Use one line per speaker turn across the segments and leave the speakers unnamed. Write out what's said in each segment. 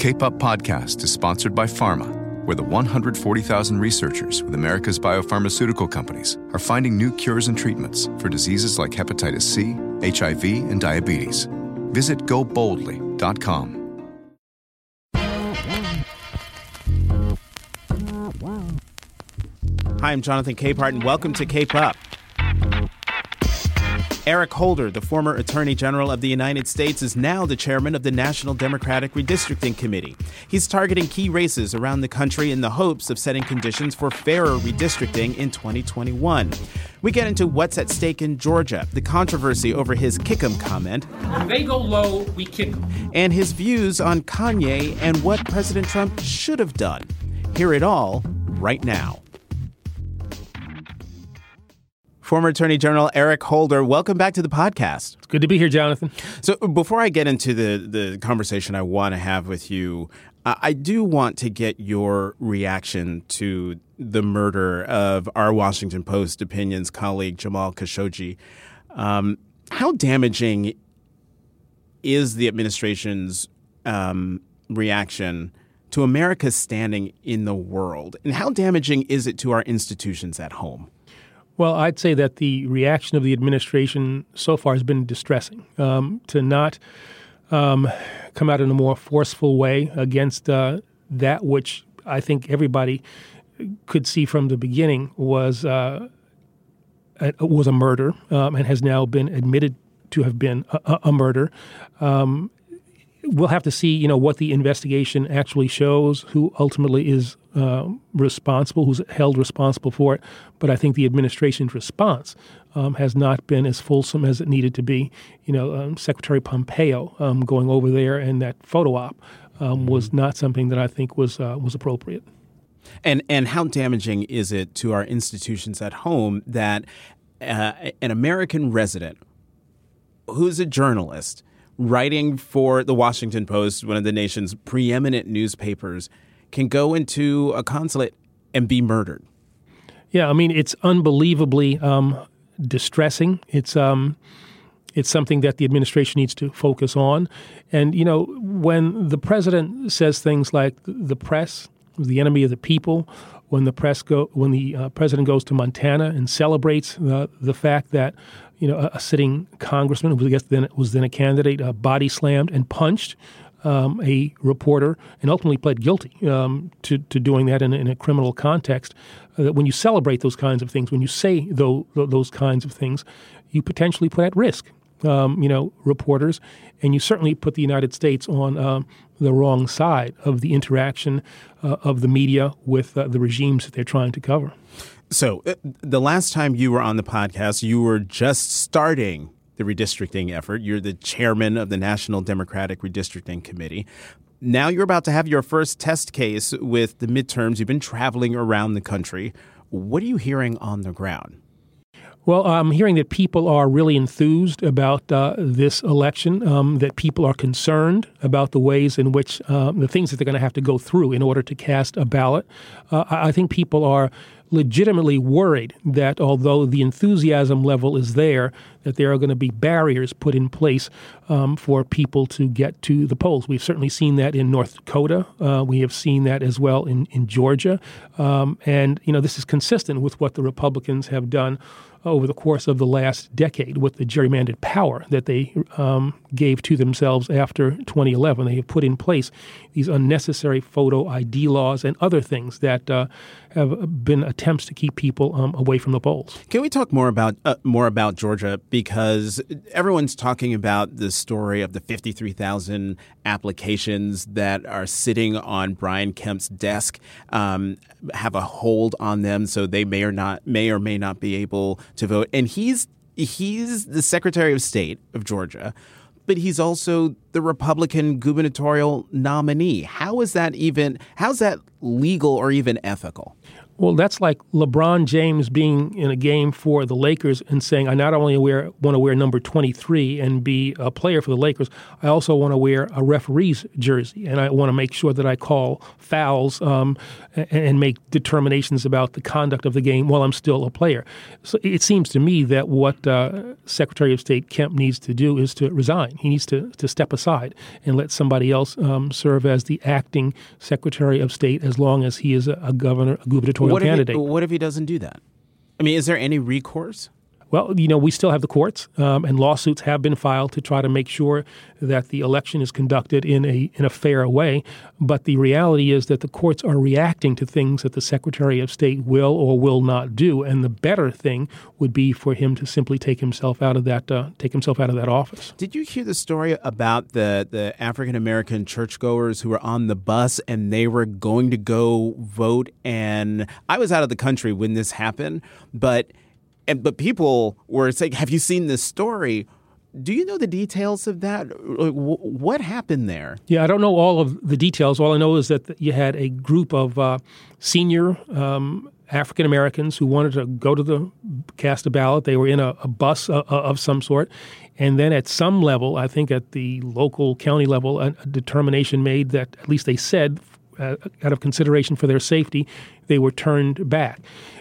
Cape Up Podcast is sponsored by Pharma, where the 140,000 researchers with America's biopharmaceutical companies are finding new cures and treatments for diseases like hepatitis C, HIV, and diabetes. Visit goboldly.com.
Hi, I'm Jonathan Capehart, and welcome to Cape Up. Eric Holder, the former Attorney General of the United States, is now the chairman of the National Democratic Redistricting Committee. He's targeting key races around the country in the hopes of setting conditions for fairer redistricting in 2021. We get into what's at stake in Georgia, the controversy over his kick 'em comment.
When they go low, we kick them.
And his views on Kanye and what President Trump should have done. Hear it all right now. Former Attorney General Eric Holder, welcome back to the podcast.
It's good to be here, Jonathan.
So, before I get into the, the conversation I want to have with you, uh, I do want to get your reaction to the murder of our Washington Post opinions colleague Jamal Khashoggi. Um, how damaging is the administration's um, reaction to America's standing in the world? And how damaging is it to our institutions at home?
Well, I'd say that the reaction of the administration so far has been distressing. Um, to not um, come out in a more forceful way against uh, that which I think everybody could see from the beginning was uh, was a murder um, and has now been admitted to have been a, a murder. Um, we'll have to see, you know, what the investigation actually shows, who ultimately is uh, responsible, who's held responsible for it. But I think the administration's response um, has not been as fulsome as it needed to be. You know, um, Secretary Pompeo um, going over there and that photo op um, was not something that I think was uh, was appropriate.
And and how damaging is it to our institutions at home that uh, an American resident who's a journalist writing for the Washington Post, one of the nation's preeminent newspapers, can go into a consulate and be murdered.
Yeah, I mean it's unbelievably um, distressing. It's um, it's something that the administration needs to focus on. And you know, when the president says things like the press is the enemy of the people, when the press go when the uh, president goes to Montana and celebrates the the fact that you know, a, a sitting congressman who guess then was then a candidate, uh, body slammed and punched um, a reporter, and ultimately pled guilty um, to to doing that in, in a criminal context. Uh, that when you celebrate those kinds of things, when you say those those kinds of things, you potentially put at risk, um, you know, reporters, and you certainly put the United States on um, the wrong side of the interaction uh, of the media with uh, the regimes that they're trying to cover.
So, uh, the last time you were on the podcast, you were just starting the redistricting effort. You're the chairman of the National Democratic Redistricting Committee. Now you're about to have your first test case with the midterms. You've been traveling around the country. What are you hearing on the ground?
Well, I'm hearing that people are really enthused about uh, this election, um, that people are concerned about the ways in which uh, the things that they're going to have to go through in order to cast a ballot. Uh, I think people are legitimately worried that although the enthusiasm level is there, that there are going to be barriers put in place um, for people to get to the polls. We've certainly seen that in North Dakota. Uh, we have seen that as well in, in Georgia. Um, and, you know, this is consistent with what the Republicans have done over the course of the last decade with the gerrymandered power that they um, gave to themselves after 2011. They have put in place these unnecessary photo ID laws and other things that uh, have been attempts to keep people um, away from the polls.
Can we talk more about uh, more about Georgia because everyone's talking about the story of the 53,000 applications that are sitting on Brian Kemp's desk um, have a hold on them, so they may or not may or may not be able to vote. And he's he's the Secretary of State of Georgia but he's also the Republican gubernatorial nominee. How is that even? How's that legal or even ethical?
Well, that's like LeBron James being in a game for the Lakers and saying, I not only wear, want to wear number 23 and be a player for the Lakers, I also want to wear a referee's jersey. And I want to make sure that I call fouls um, and, make determinations about the conduct of the game while I'm still a player. So it seems to me that what uh, Secretary of State Kemp needs to do is to resign. He needs to, to step aside and let somebody else um, serve as the acting Secretary of State as long as he is a, a governor, a gubernatorial
what
candidate.
If he, what if he doesn't do that? I mean, is there any recourse?
Well, you know, we still have the courts, um, and lawsuits have been filed to try to make sure that the election is conducted in a in a fair way. But the reality is that the courts are reacting to things that the Secretary of State will or will not do, and the better thing would be for him to simply take himself out of that uh, take himself out of that office.
Did you hear the story about the the African American churchgoers who were on the bus and they were going to go vote? And I was out of the country when this happened, but and but people were saying, "Have you seen this story?" Do you know the details of that? What happened there?
Yeah, I don't know all of the details. All I know is that you had a group of uh, senior um, African Americans who wanted to go to the cast a ballot. They were in a, a bus uh, uh, of some sort, and then at some level, I think at the local county level, a, a determination made that at least they said, uh, out of consideration for their safety, they were turned back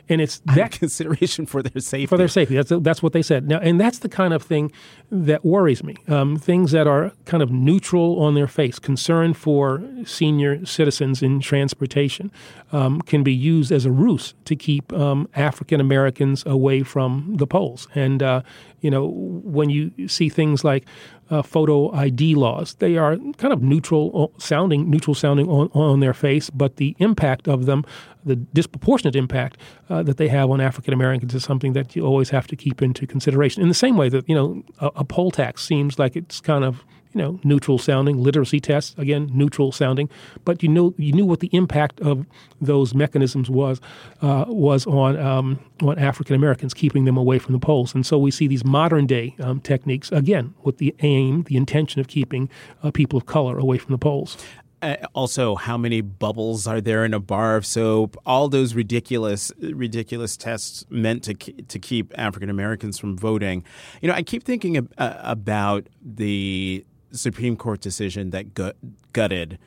and it's
that consideration for their safety.
For their safety, that's that's what they said. Now, and that's the kind of thing that worries me. Um, things that are kind of neutral on their face, concern for senior citizens in transportation, um, can be used as a ruse to keep um, African Americans away from the polls. And uh, you know, when you see things like uh, photo ID laws. They are kind of neutral uh, sounding, neutral sounding on, on their face, but the impact of them, the disproportionate impact uh, that they have on African Americans, is something that you always have to keep into consideration. In the same way that you know a, a poll tax seems like it's kind of you know, neutral sounding. Literacy tests, again, neutral sounding. But you know, you knew what the impact of those mechanisms was uh, was on um, on African Americans, keeping them away from the polls. And so we see these modern day um, techniques again with the aim, the intention of keeping uh, people of color away from the polls.
Uh, also, how many bubbles are there in a bar of soap? All those ridiculous, ridiculous tests meant to to keep African Americans from voting. You know, I keep thinking ab- uh, about the Supreme Court decision that gut, gutted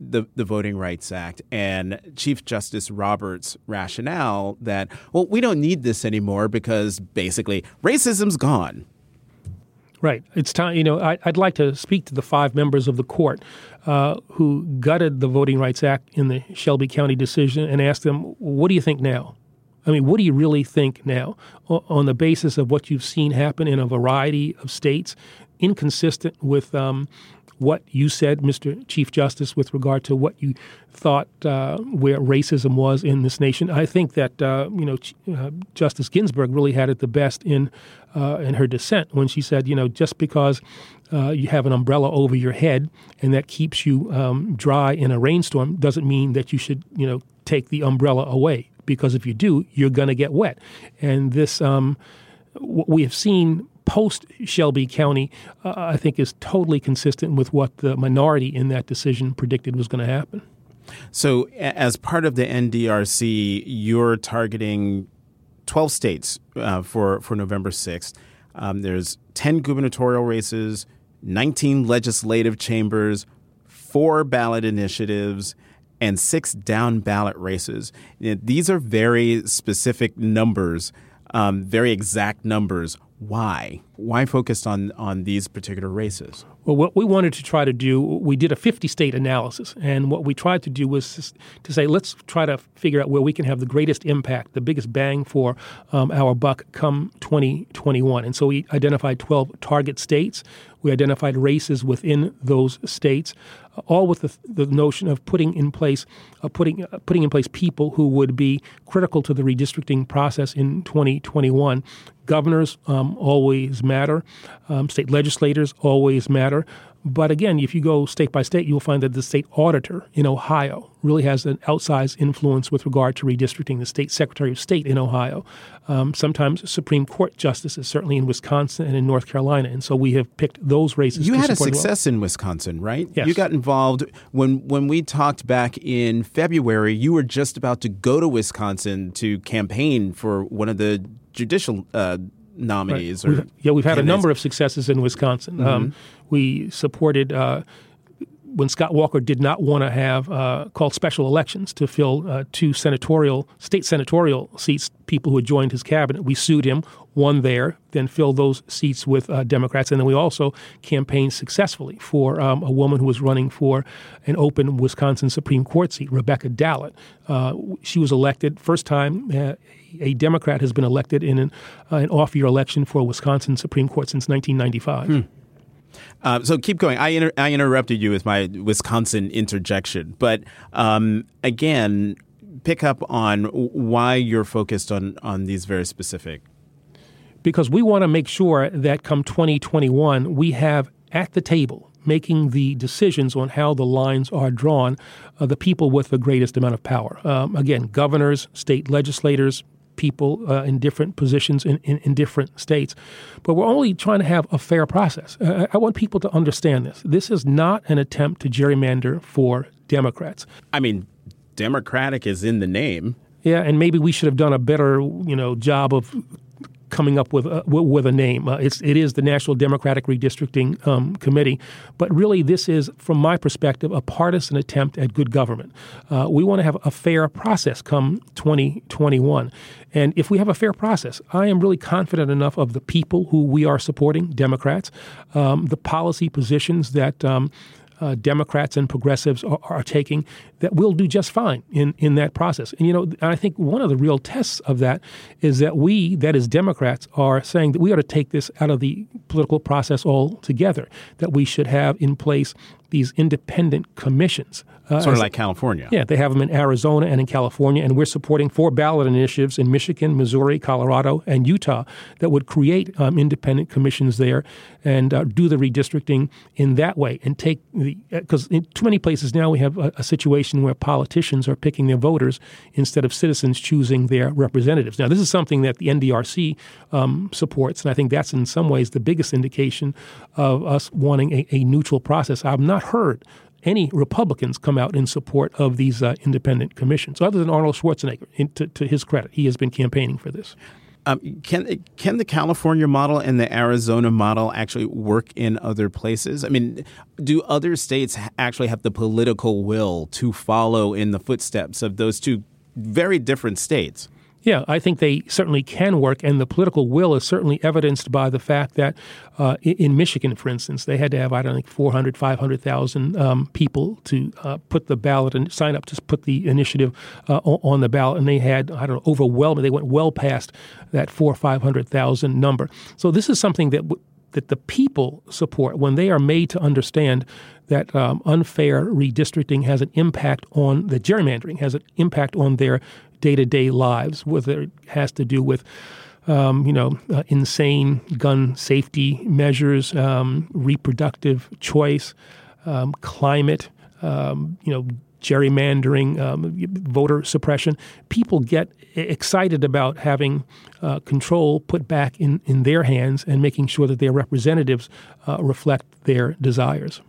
the, the Voting Rights Act and Chief Justice Roberts' rationale that, well, we don't need this anymore because basically racism's gone.
Right. It's time, you know, I, would like to speak to the five members of the court uh, who gutted the Voting Rights Act in the Shelby County decision and ask them, what do you think now? I mean, what do you really think now on the basis of what you've seen happen in a variety of states inconsistent with um, what you said, Mr. Chief Justice, with regard to what you thought uh, where racism was in this nation. I think that uh, you know uh, Justice Ginsburg really had it the best in uh, in her dissent when she said, you know, just because uh, you have an umbrella over your head and that keeps you um, dry in a rainstorm doesn't mean that you should you know take the umbrella away because if you do, you're going to get wet. And this um, what we have seen post Shelby County, uh, I think, is totally consistent with what the minority in that decision predicted was going to happen.
So, as part of the NDRC, you're targeting 12 states uh, for, for November 6th. Um, there's 10 gubernatorial races, 19 legislative chambers, four ballot initiatives, and six down ballot races. These are very specific numbers, um, very exact numbers why? Why focused on on these particular races?
Well, what we wanted to try to do, we did a 50 state analysis, and what we tried to do was to say, let's try to figure out where we can have the greatest impact, the biggest bang for um, our buck come 2021. And so we identified 12 target states. We identified races within those states, all with the, the notion of putting in place, uh, putting uh, putting in place people who would be critical to the redistricting process in 2021. Governors um, always matter. Um, state legislators always matter. But again, if you go state by state, you'll find that the state auditor in Ohio really has an outsized influence with regard to redistricting. The state secretary of state in Ohio, um, sometimes Supreme Court justices, certainly in Wisconsin and in North Carolina, and so we have picked those races.
You had a
support well.
success in Wisconsin, right?
Yes.
You got involved when when we talked back in February. You were just about to go to Wisconsin to campaign for one of the judicial uh, nominees. Or
We've- yeah, we've had a number of successes in Wisconsin. Um, we supported uh, when Scott Walker did not want to have uh, called special elections to fill uh, two senatorial state senatorial seats. People who had joined his cabinet, we sued him, won there, then filled those seats with uh, Democrats, and then we also campaigned successfully for um, a woman who was running for an open Wisconsin Supreme Court seat, Rebecca Dallet. Uh, she was elected first time. Uh, a Democrat has been elected in an, uh, an off-year election for Wisconsin Supreme Court since 1995.
Uh, so keep going. I, inter- I interrupted you with my Wisconsin interjection, but um, again, pick up on why you're focused on on these very specific.
Because we want to make sure that come 2021 we have at the table making the decisions on how the lines are drawn uh, the people with the greatest amount of power. Um, again, governors, state legislators, people uh, in different positions in, in, in different states. But we're only trying to have a fair process. Uh, I want people to understand this. This is not an attempt to gerrymander for Democrats.
I mean, Democratic is in the name.
Yeah, and maybe we should have done a better, you know, job of coming up with a, with a name. Uh, it's it is the National Democratic Redistricting um, Committee, but really this is, from my perspective, a partisan attempt at good government. Uh, we want to have a fair process come 2021, and if we have a fair process, I am really confident enough of the people who we are supporting, Democrats, um, the policy positions that. Um, uh, Democrats and progressives are, are taking that we'll do just fine in, in that process. And you know, I think one of the real tests of that is that we, that is Democrats, are saying that we ought to take this out of the political process altogether. That we should have in place these independent commissions. Uh,
Sort of like California.
yeah, they have them in Arizona and in California, and we're supporting four ballot initiatives in Michigan, Missouri, Colorado, and Utah that would create um, independent commissions there and uh, do the redistricting in that way and take the because in too many places now we have a, a situation where politicians are picking their voters instead of citizens choosing their representatives. Now, this is something that the NDRC um, supports, and I think that's in some ways the biggest indication of us wanting a, a neutral process. I've not heard any Republicans come out in support of these uh, independent commissions, other than Arnold Schwarzenegger. In, to, to his credit, he has been campaigning for this.
Um, can can the California model and the Arizona model actually work in other places? I mean, do other states actually have the political will to follow in the footsteps of those two very different states?
Yeah, I think they certainly can work, and the political will is certainly evidenced by the fact that uh, in, Michigan, for instance, they had to have, I don't think, 400, 500,000 um, people to uh, put the ballot and sign up to put the initiative uh, on the ballot, and they had, I don't know, overwhelming, they went well past that four or 500,000 number. So this is something that w- that the people support when they are made to understand that um, unfair redistricting has an impact on the gerrymandering has an impact on their day-to-day lives whether it has to do with um, you know uh, insane gun safety measures um, reproductive choice um, climate um, you know gerrymandering, um, voter suppression. People get excited about having uh, control put back in, in their hands and making sure that their representatives uh, reflect their desires.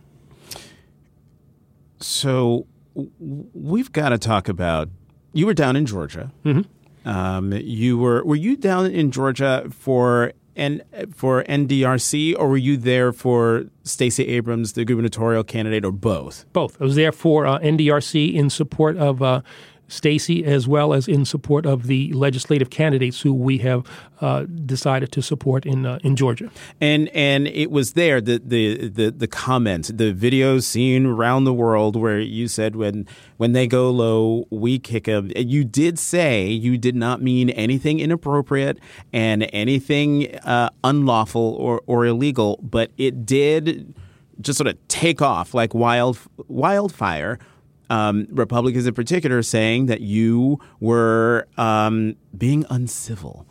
So we've got to talk about. You were down in Georgia. Mm-hmm. Um, you were were you down in Georgia for and for NDRC, or were you there for Stacey Abrams, the gubernatorial candidate, or both?
Both. I was there for uh, NDRC in support of uh, Stacey, as well as in support of the legislative candidates who we have uh, decided to support in uh, in Georgia.
And and it was there the the the the comments, the videos seen around the world where you said when when they go low, we kick them. You did say you did not mean anything inappropriate and anything uh, unlawful or or illegal, but it did just sort of take off like wild wildfire. Um, Republicans in particular saying that you were um, being uncivil.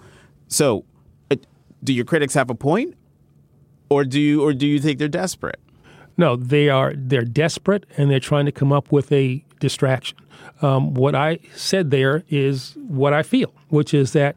So, uh, do your critics have a point, or do you, or do you think they're desperate?
No, they are they're desperate and they're trying to come up with a distraction. Um, what I said there is what I feel, which is that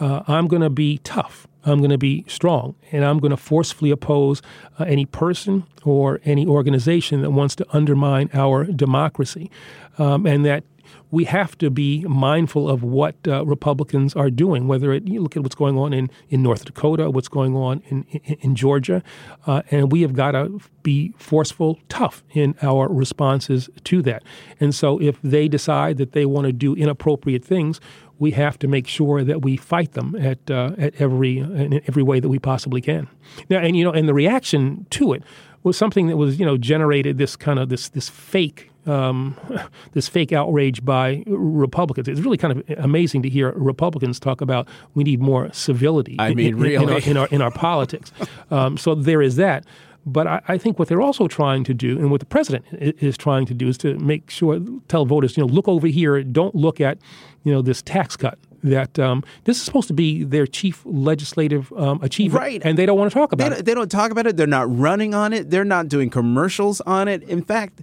uh, I'm going to be tough. I'm going to be strong, and I'm going to forcefully oppose uh, any person or any organization that wants to undermine our democracy, um, and that we have to be mindful of what uh, Republicans are doing. Whether it, you look at what's going on in, in North Dakota, what's going on in, in, in Georgia, uh, and we have got to be forceful, tough in our responses to that. And so, if they decide that they want to do inappropriate things, we have to make sure that we fight them at uh, at every in every way that we possibly can. Now, and you know, and the reaction to it was something that was you know generated this kind of this this fake um, this fake outrage by Republicans. It's really kind of amazing to hear Republicans talk about we need more civility.
I mean,
in,
really,
in, our, in our in our politics. Um, so there is that. But I, I, think what they're also trying to do, and what the president is trying to do, is to make sure, tell voters, you know, look over here. Don't look at, you know, this tax cut. That um, this is supposed to be their chief legislative um, achievement,
right?
And they don't want to talk about
they
it.
They don't talk about it. They're not running on it. They're not doing commercials on it. In fact,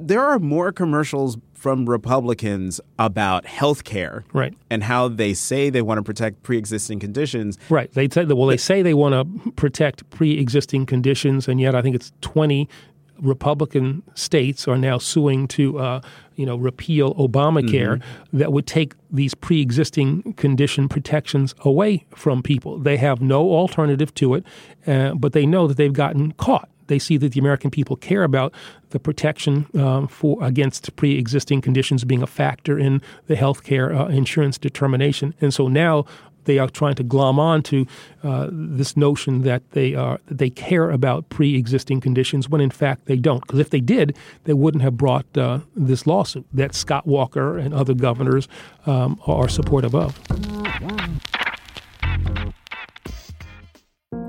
there are more commercials from Republicans about health care
right.
and how they say they want to protect pre-existing conditions.
Right. They say well, they say they want to protect pre-existing conditions, and yet I think it's twenty Republican states are now suing to, uh, you know, repeal Obamacare mm-hmm. that would take these pre-existing condition protections away from people. They have no alternative to it, uh, but they know that they've gotten caught they see that the American people care about the protection um, for against pre-existing conditions being a factor in the health care uh, insurance determination. And so now they are trying to glom on to uh, this notion that they are they care about pre-existing conditions when in fact they don't. Because if they did, they wouldn't have brought uh, this lawsuit that Scott Walker and other governors um, are supportive of.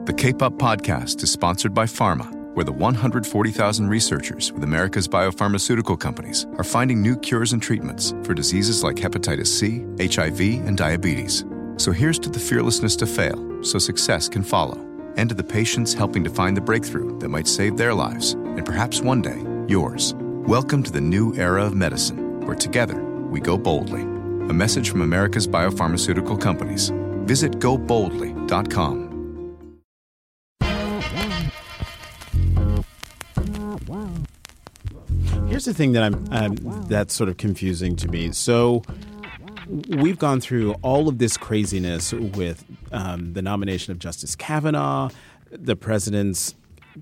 The Up podcast is sponsored by Pharma where the 140,000 researchers with America's biopharmaceutical companies are finding new cures and treatments for diseases like hepatitis C, HIV, and diabetes. So here's to the fearlessness to fail so success can follow, and to the patients helping to find the breakthrough that might save their lives and perhaps one day yours. Welcome to the new era of medicine, where together we go boldly. A message from America's biopharmaceutical companies. Visit goboldly.com.
Here's the thing that I'm um, that's sort of confusing to me. So we've gone through all of this craziness with um, the nomination of Justice Kavanaugh, the president's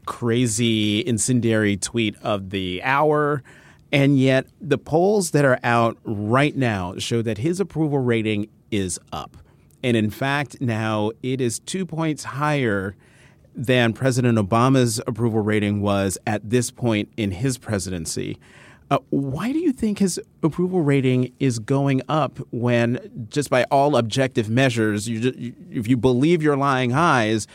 crazy incendiary tweet of the hour. And yet, the polls that are out right now show that his approval rating is up. And in fact, now it is two points higher than President Obama's approval rating was at this point in his presidency. Uh, why do you think his approval rating is going up when, just by all objective measures, you just, if you believe your lying eyes,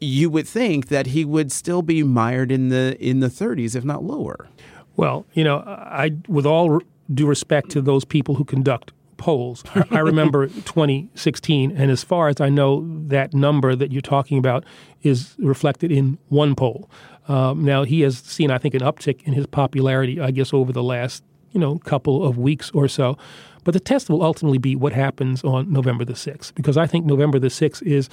you would think that he would still be mired in the in the 30s, if not lower?
Well, you know, I with all due respect to those people who conduct polls. I remember 2016, and as far as I know, that number that you're talking about is reflected in one poll. Um, now he has seen, I think, an uptick in his popularity, I guess, over the last you know couple of weeks or so. But the test will ultimately be what happens on November the 6th, because I think November the 6th is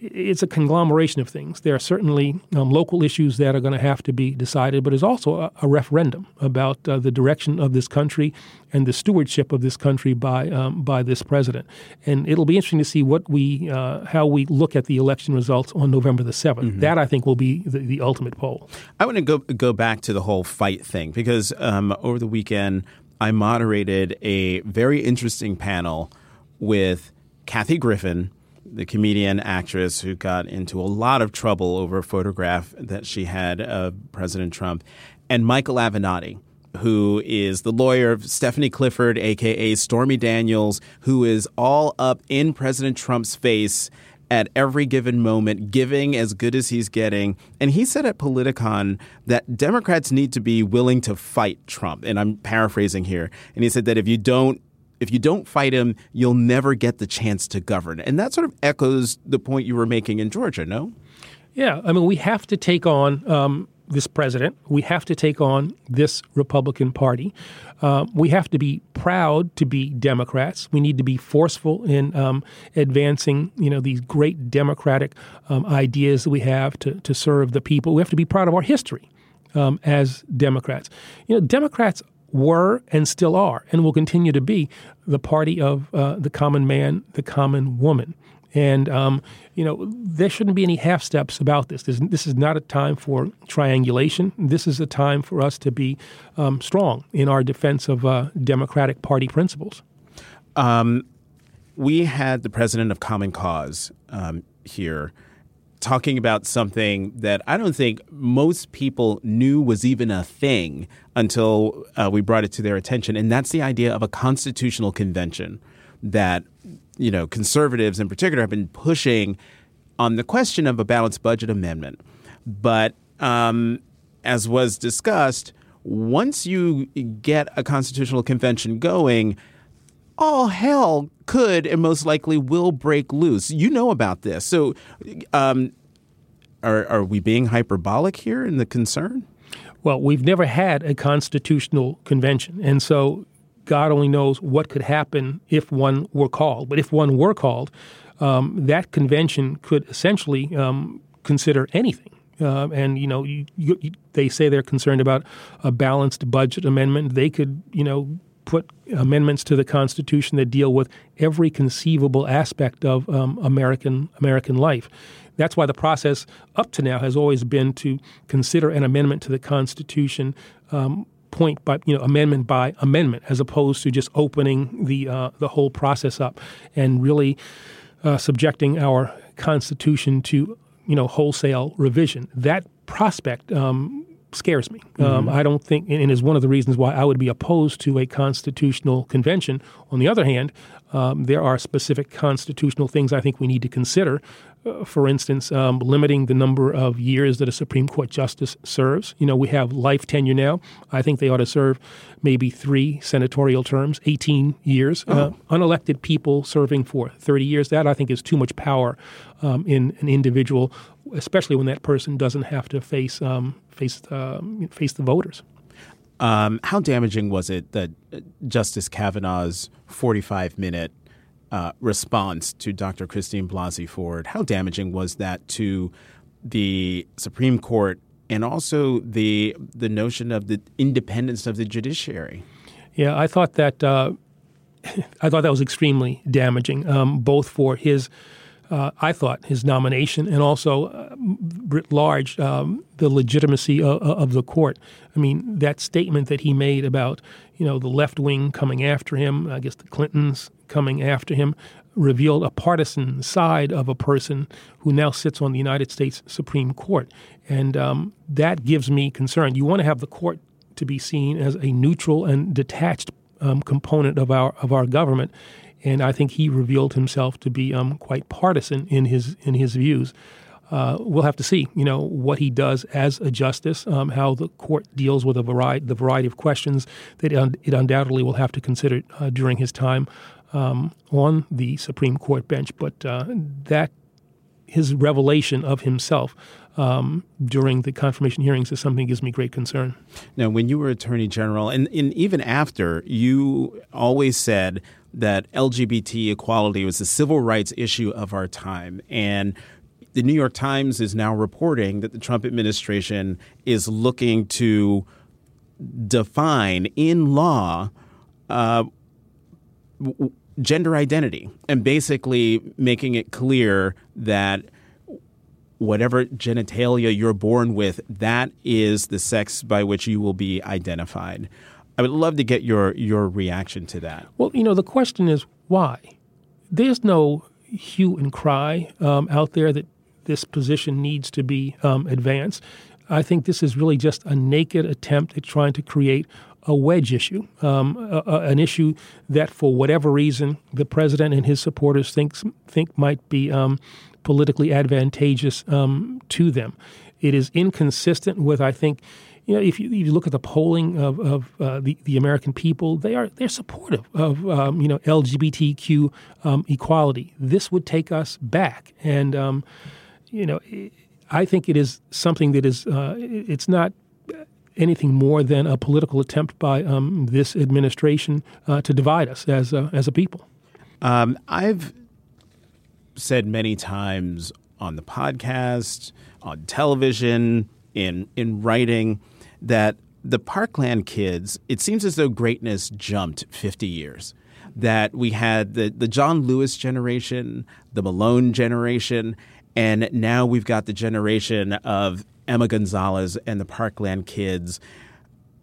it's a conglomeration of things. There are certainly um, local issues that are going to have to be decided, but there's also a, a referendum about uh, the direction of this country and the stewardship of this country by um, by this president. And it'll be interesting to see what we uh, how we look at the election results on November the 7th. Mm-hmm. That I think will be the, the, ultimate poll.
I want to go go back to the whole fight thing because um, over the weekend I moderated a very interesting panel with Kathy Griffin, the comedian actress who got into a lot of trouble over a photograph that she had of President Trump, and Michael Avenatti, who is the lawyer of Stephanie Clifford, aka Stormy Daniels, who is all up in President Trump's face at every given moment, giving as good as he's getting. And he said at Politicon that Democrats need to be willing to fight Trump. And I'm paraphrasing here. And he said that if you don't if you don't fight him, you'll never get the chance to govern. And that sort of echoes the point you were making in Georgia, no?
Yeah. I mean, we have to take on um, this president. We have to take on this Republican Party. Uh, we have to be proud to be Democrats. We need to be forceful in um, advancing, you know, these great democratic um, ideas that we have to, to serve the people. We have to be proud of our history um, as Democrats. You know, Democrats were and still are and will continue to be the party of uh, the common man, the common woman. And um, you know there shouldn't be any half steps about this. this. this. is not a time for triangulation. This is a time for us to be um, strong in our defense of uh, Democratic Party principles. Um,
we had the president of Common Cause um, here talking about something that I don't think most people knew was even a thing until uh, we brought it to their attention, and that's the idea of a constitutional convention that you know, conservatives in particular have been pushing on the question of a balanced budget amendment. But um, as was discussed, once you get a constitutional convention going, all hell could and most likely will break loose. You know about this. So, um, are, are we being hyperbolic here in the concern?
Well, we've never had a constitutional convention. And so God only knows what could happen if one were called. But if one were called, um, that convention could essentially um, consider anything. Uh, and you know, you, you, they say they're concerned about a balanced budget amendment. They could, you know, put amendments to the Constitution that deal with every conceivable aspect of um, American American life. That's why the process up to now has always been to consider an amendment to the Constitution um, point by you know amendment by amendment, as opposed to just opening the uh, the whole process up and really uh, subjecting our Constitution to you know wholesale revision. That prospect um, scares me. Um, mm-hmm. I don't think, and is one of the reasons why I would be opposed to a constitutional convention. On the other hand, um, there are specific constitutional things I think we need to consider for instance, um, limiting the number of years that a Supreme Court justice serves. You know, we have life tenure now. I think they ought to serve maybe three senatorial terms, 18 years. Oh. Uh, unelected people serving for 30 years, that I think is too much power um, in an individual, especially when that person doesn't have to face, um, face, uh, face the voters.
Um, how damaging was it that uh, Justice Kavanaugh's 45 minute uh, response to Dr. Christine Blasey Ford. How damaging was that to the Supreme Court and also the the notion of the independence of the judiciary?
Yeah, I thought that uh, I thought that was extremely damaging, um, both for his. Uh, I thought his nomination and also, uh, writ large, um, the legitimacy of, of, the court. I mean, that statement that he made about you know the left wing coming after him, I guess the Clintons coming after him revealed a partisan side of a person who now sits on the United States Supreme Court. And um, that gives me concern. You want to have the court to be seen as a neutral and detached um, component of our of our government. And I think he revealed himself to be um, quite partisan in his in his views. Uh, we'll have to see, you know, what he does as a justice, um, how the court deals with a variety, the variety of questions that it undoubtedly will have to consider uh, during his time um, on the Supreme Court bench, but uh, that his revelation of himself um, during the confirmation hearings is something that gives me great concern.
Now, when you were Attorney General, and, and even after, you always said that LGBT equality was the civil rights issue of our time. And the New York Times is now reporting that the Trump administration is looking to define in law uh, gender identity and basically making it clear that whatever genitalia you're born with, that is the sex by which you will be identified. I would love to get your your reaction to that.
Well, you know, the question is why. There's no hue and cry um, out there that this position needs to be um, advanced. I think this is really just a naked attempt at trying to create a wedge issue, um, a, a, an issue that, for whatever reason, the president and his supporters think think might be um, politically advantageous um, to them. It is inconsistent with, I think, you know, if you, if you look at the polling of, of uh, the, the American people, they are they're supportive of um, you know LGBTQ um, equality. This would take us back, and um, you know. I think it is something that is, uh, it's not anything more than a political attempt by um, this administration uh, to divide us as a, as a people.
Um, I've said many times on the podcast, on television, in in writing, that the Parkland kids, it seems as though greatness jumped 50 years. That we had the, the John Lewis generation, the Malone generation, and now we've got the generation of Emma Gonzalez and the Parkland kids.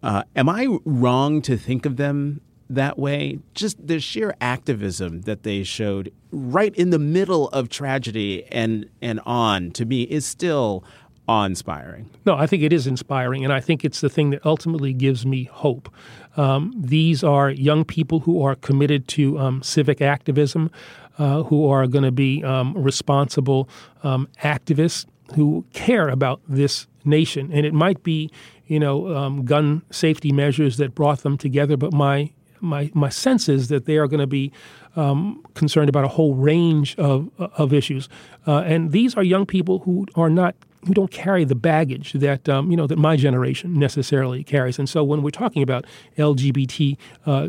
Uh, am I wrong to think of them that way? Just the sheer activism that they showed right in the middle of tragedy and and on to me is still awe-inspiring.
No, I think it is inspiring, and I think it's the thing that ultimately gives me hope. Um, these are young people who are committed to um, civic activism, uh, who are going to be um, responsible um, activists who care about this nation. And it might be, you know, um, gun safety measures that brought them together, but my my my sense is that they are going to be um, concerned about a whole range of of issues, uh, and these are young people who are not who don't carry the baggage that um, you know that my generation necessarily carries. And so when we're talking about LGBTQ uh,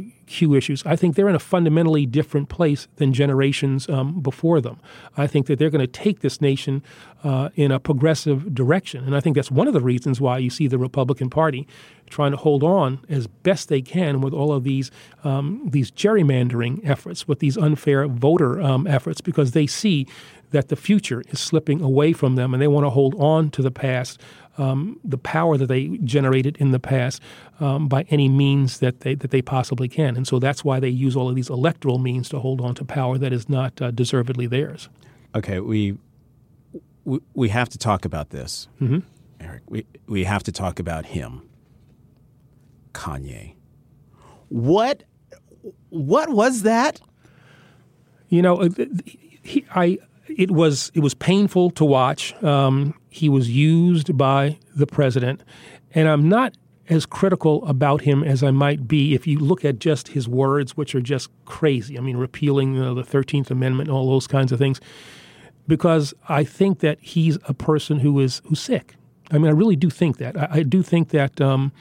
issues, I think they're in a fundamentally different place than generations um, before them. I think that they're going to take this nation uh, in a progressive direction, and I think that's one of the reasons why you see the Republican Party trying to hold on as best they can with all of these um, these gerrymandering efforts, with these unfair voter um, efforts, because they see that the future is slipping away from them and they want to hold on to the past, um, the power that they generated in the past um, by any means that they, that they possibly can. And so that's why they use all of these electoral means to hold on to power that is not uh, deservedly theirs.
Okay, we, we, we have to talk about this.
Mm-hmm.
Eric, we, we have to talk about him. Kanye. What what was that?
You know, uh, he, I it was it was painful to watch. Um, he was used by the president, and I'm not as critical about him as I might be if you look at just his words, which are just crazy. I mean, repealing you know, the Thirteenth Amendment, and all those kinds of things, because I think that he's a person who is who's sick. I mean, I really do think that. I, I do think that um,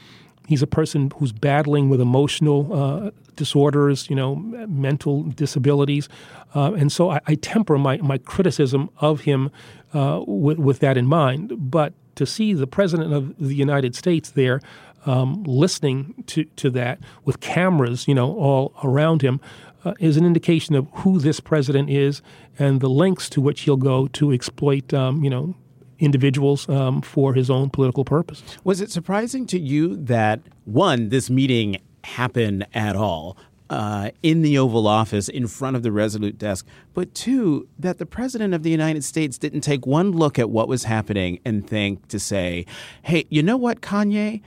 he's a person who's battling with emotional uh, disorders, you know, mental disabilities. Uh, and so I, I, temper my, my criticism of him uh, with, with that in mind. But to see the President of the United States there um, listening to, to that with cameras, you know, all around him, uh, is an indication of who this president is and the lengths to which he'll go to exploit, um, you know, individuals um, for his own political purposes.
Was it surprising to you that one, this meeting happened at all uh, in the Oval Office in front of the Resolute desk, but two, that the President of the United States didn't take one look at what was happening and think to say, hey, you know what, Kanye?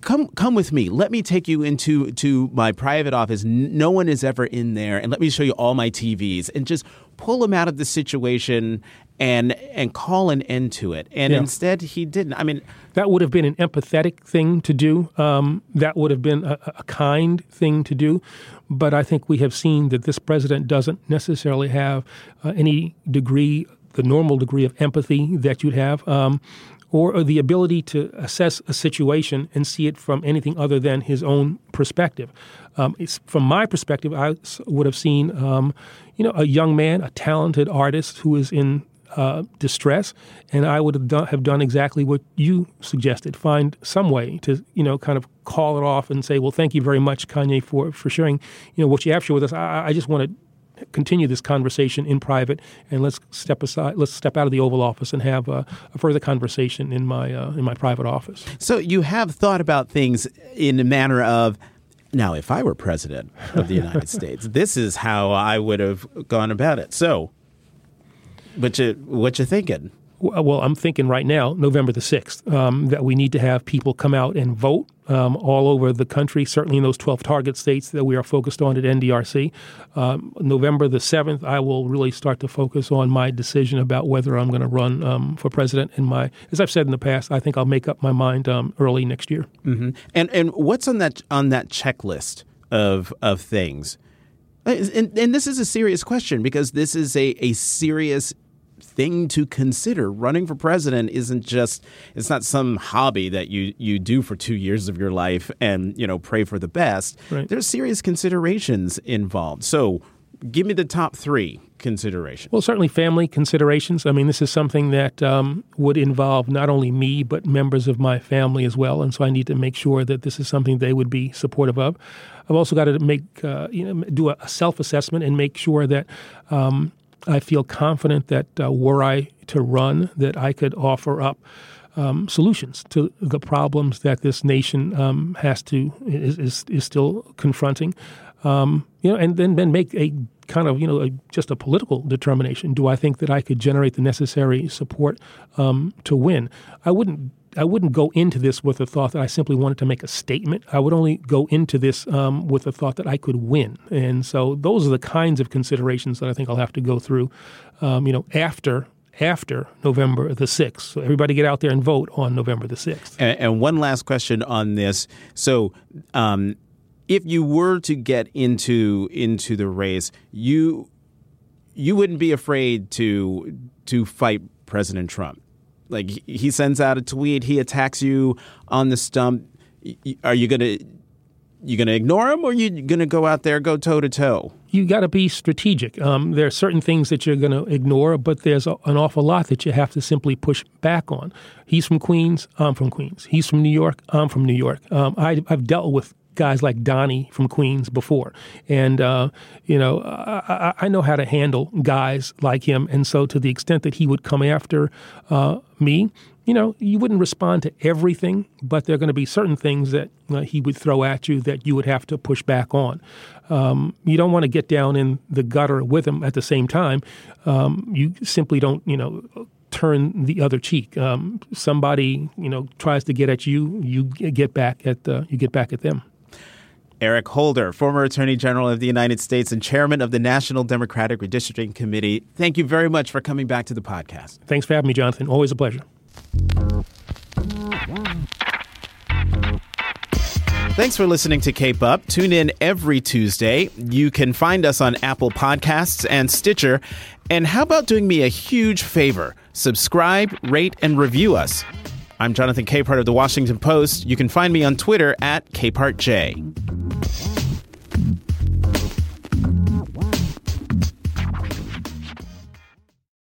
come come with me. Let me take you into to my private office. No one is ever in there, and let me show you all my TVs and just pull him out of the situation and and call an end to it. And yeah. instead, he didn't. I mean,
that would have been an empathetic thing to do. Um, that would have been a, a, kind thing to do. But I think we have seen that this president doesn't necessarily have uh, any degree, the normal degree of empathy that you'd have. Um, or the ability to assess a situation and see it from anything other than his own perspective. Um, from my perspective, I would have seen, um, you know, a young man, a talented artist who is in uh, distress, and I would have done, have done exactly what you suggested: find some way to, you know, kind of call it off and say, "Well, thank you very much, Kanye, for for sharing, you know, what you have shared with us. I, I just want to continue this conversation in private, and let's step aside. Let's step out of the Oval Office and have a, a further conversation in my uh, in my private office."
So you have thought about things in a manner of. Now, if I were president of the United States, this is how I would have gone about it. So, what you what you thinking?
Well, I'm thinking right now, November the 6th, um, that we need to have people come out and vote um, all over the country, certainly in those 12 target states that we are focused on at NDRC. Um, November the 7th, I will really start to focus on my decision about whether I'm going to run um, for president. And my, as I've said in the past, I think I'll make up my mind um, early next year.
Mm-hmm. And and what's on that on that checklist of of things? And, and, this is a serious question because this is a, a serious thing to consider. Running for president isn't just it's not some hobby that you you do for 2 years of your life and, you know, pray for the best.
Right.
There's serious considerations involved. So, give me the top 3 considerations.
Well, certainly family considerations. I mean, this is something that um, would involve not only me, but members of my family as well. And so I need to make sure that this is something they would be supportive of. I've also got to make, uh, you know, do a self assessment and make sure that um, I feel confident that uh, were I to run, that I could offer up. Um, solutions to the problems that this nation um, has to is, is, is still confronting, um, you know, and then then make a kind of you know a, just a political determination. Do I think that I could generate the necessary support um, to win? I wouldn't. I wouldn't go into this with the thought that I simply wanted to make a statement. I would only go into this um, with the thought that I could win. And so those are the kinds of considerations that I think I'll have to go through, um, you know, after after November the 6th. So everybody get out there and vote on November the 6th.
And, and one last question on this. So, um, if you were to get into into the race, you you wouldn't be afraid to to fight President Trump. Like he sends out a tweet, he attacks you on the stump. Are you gonna you gonna ignore him, or are you gonna go out there go toe to toe?
You got to be strategic. Um, there are certain things that you're going to ignore, but there's a, an awful lot that you have to simply push back on. He's from Queens. I'm from Queens. He's from New York. I'm from New York. Um, I, I've dealt with guys like Donnie from Queens before. And, uh, you know, I, I, know how to handle guys like him. And so, to the extent that he would come after uh, me, you know, you wouldn't respond to everything, but there are going to be certain things that uh, he would throw at you that you would have to push back on. Um, you don't want to get down in the gutter with him at the same time. Um, you simply don't, you know, turn the other cheek. Um, somebody, you know, tries to get at you, you get back at uh, you get back at them.
Eric Holder, former Attorney General of the United States and Chairman of the National Democratic Redistricting Committee. Thank you very much for coming back to the podcast.
Thanks for having me, Jonathan. Always a pleasure.
Thanks for listening to Cape Up. Tune in every Tuesday. You can find us on Apple Podcasts and Stitcher. And how about doing me a huge favor? Subscribe, rate, and review us. I'm Jonathan Capehart of the Washington Post. You can find me on Twitter at CapehartJ.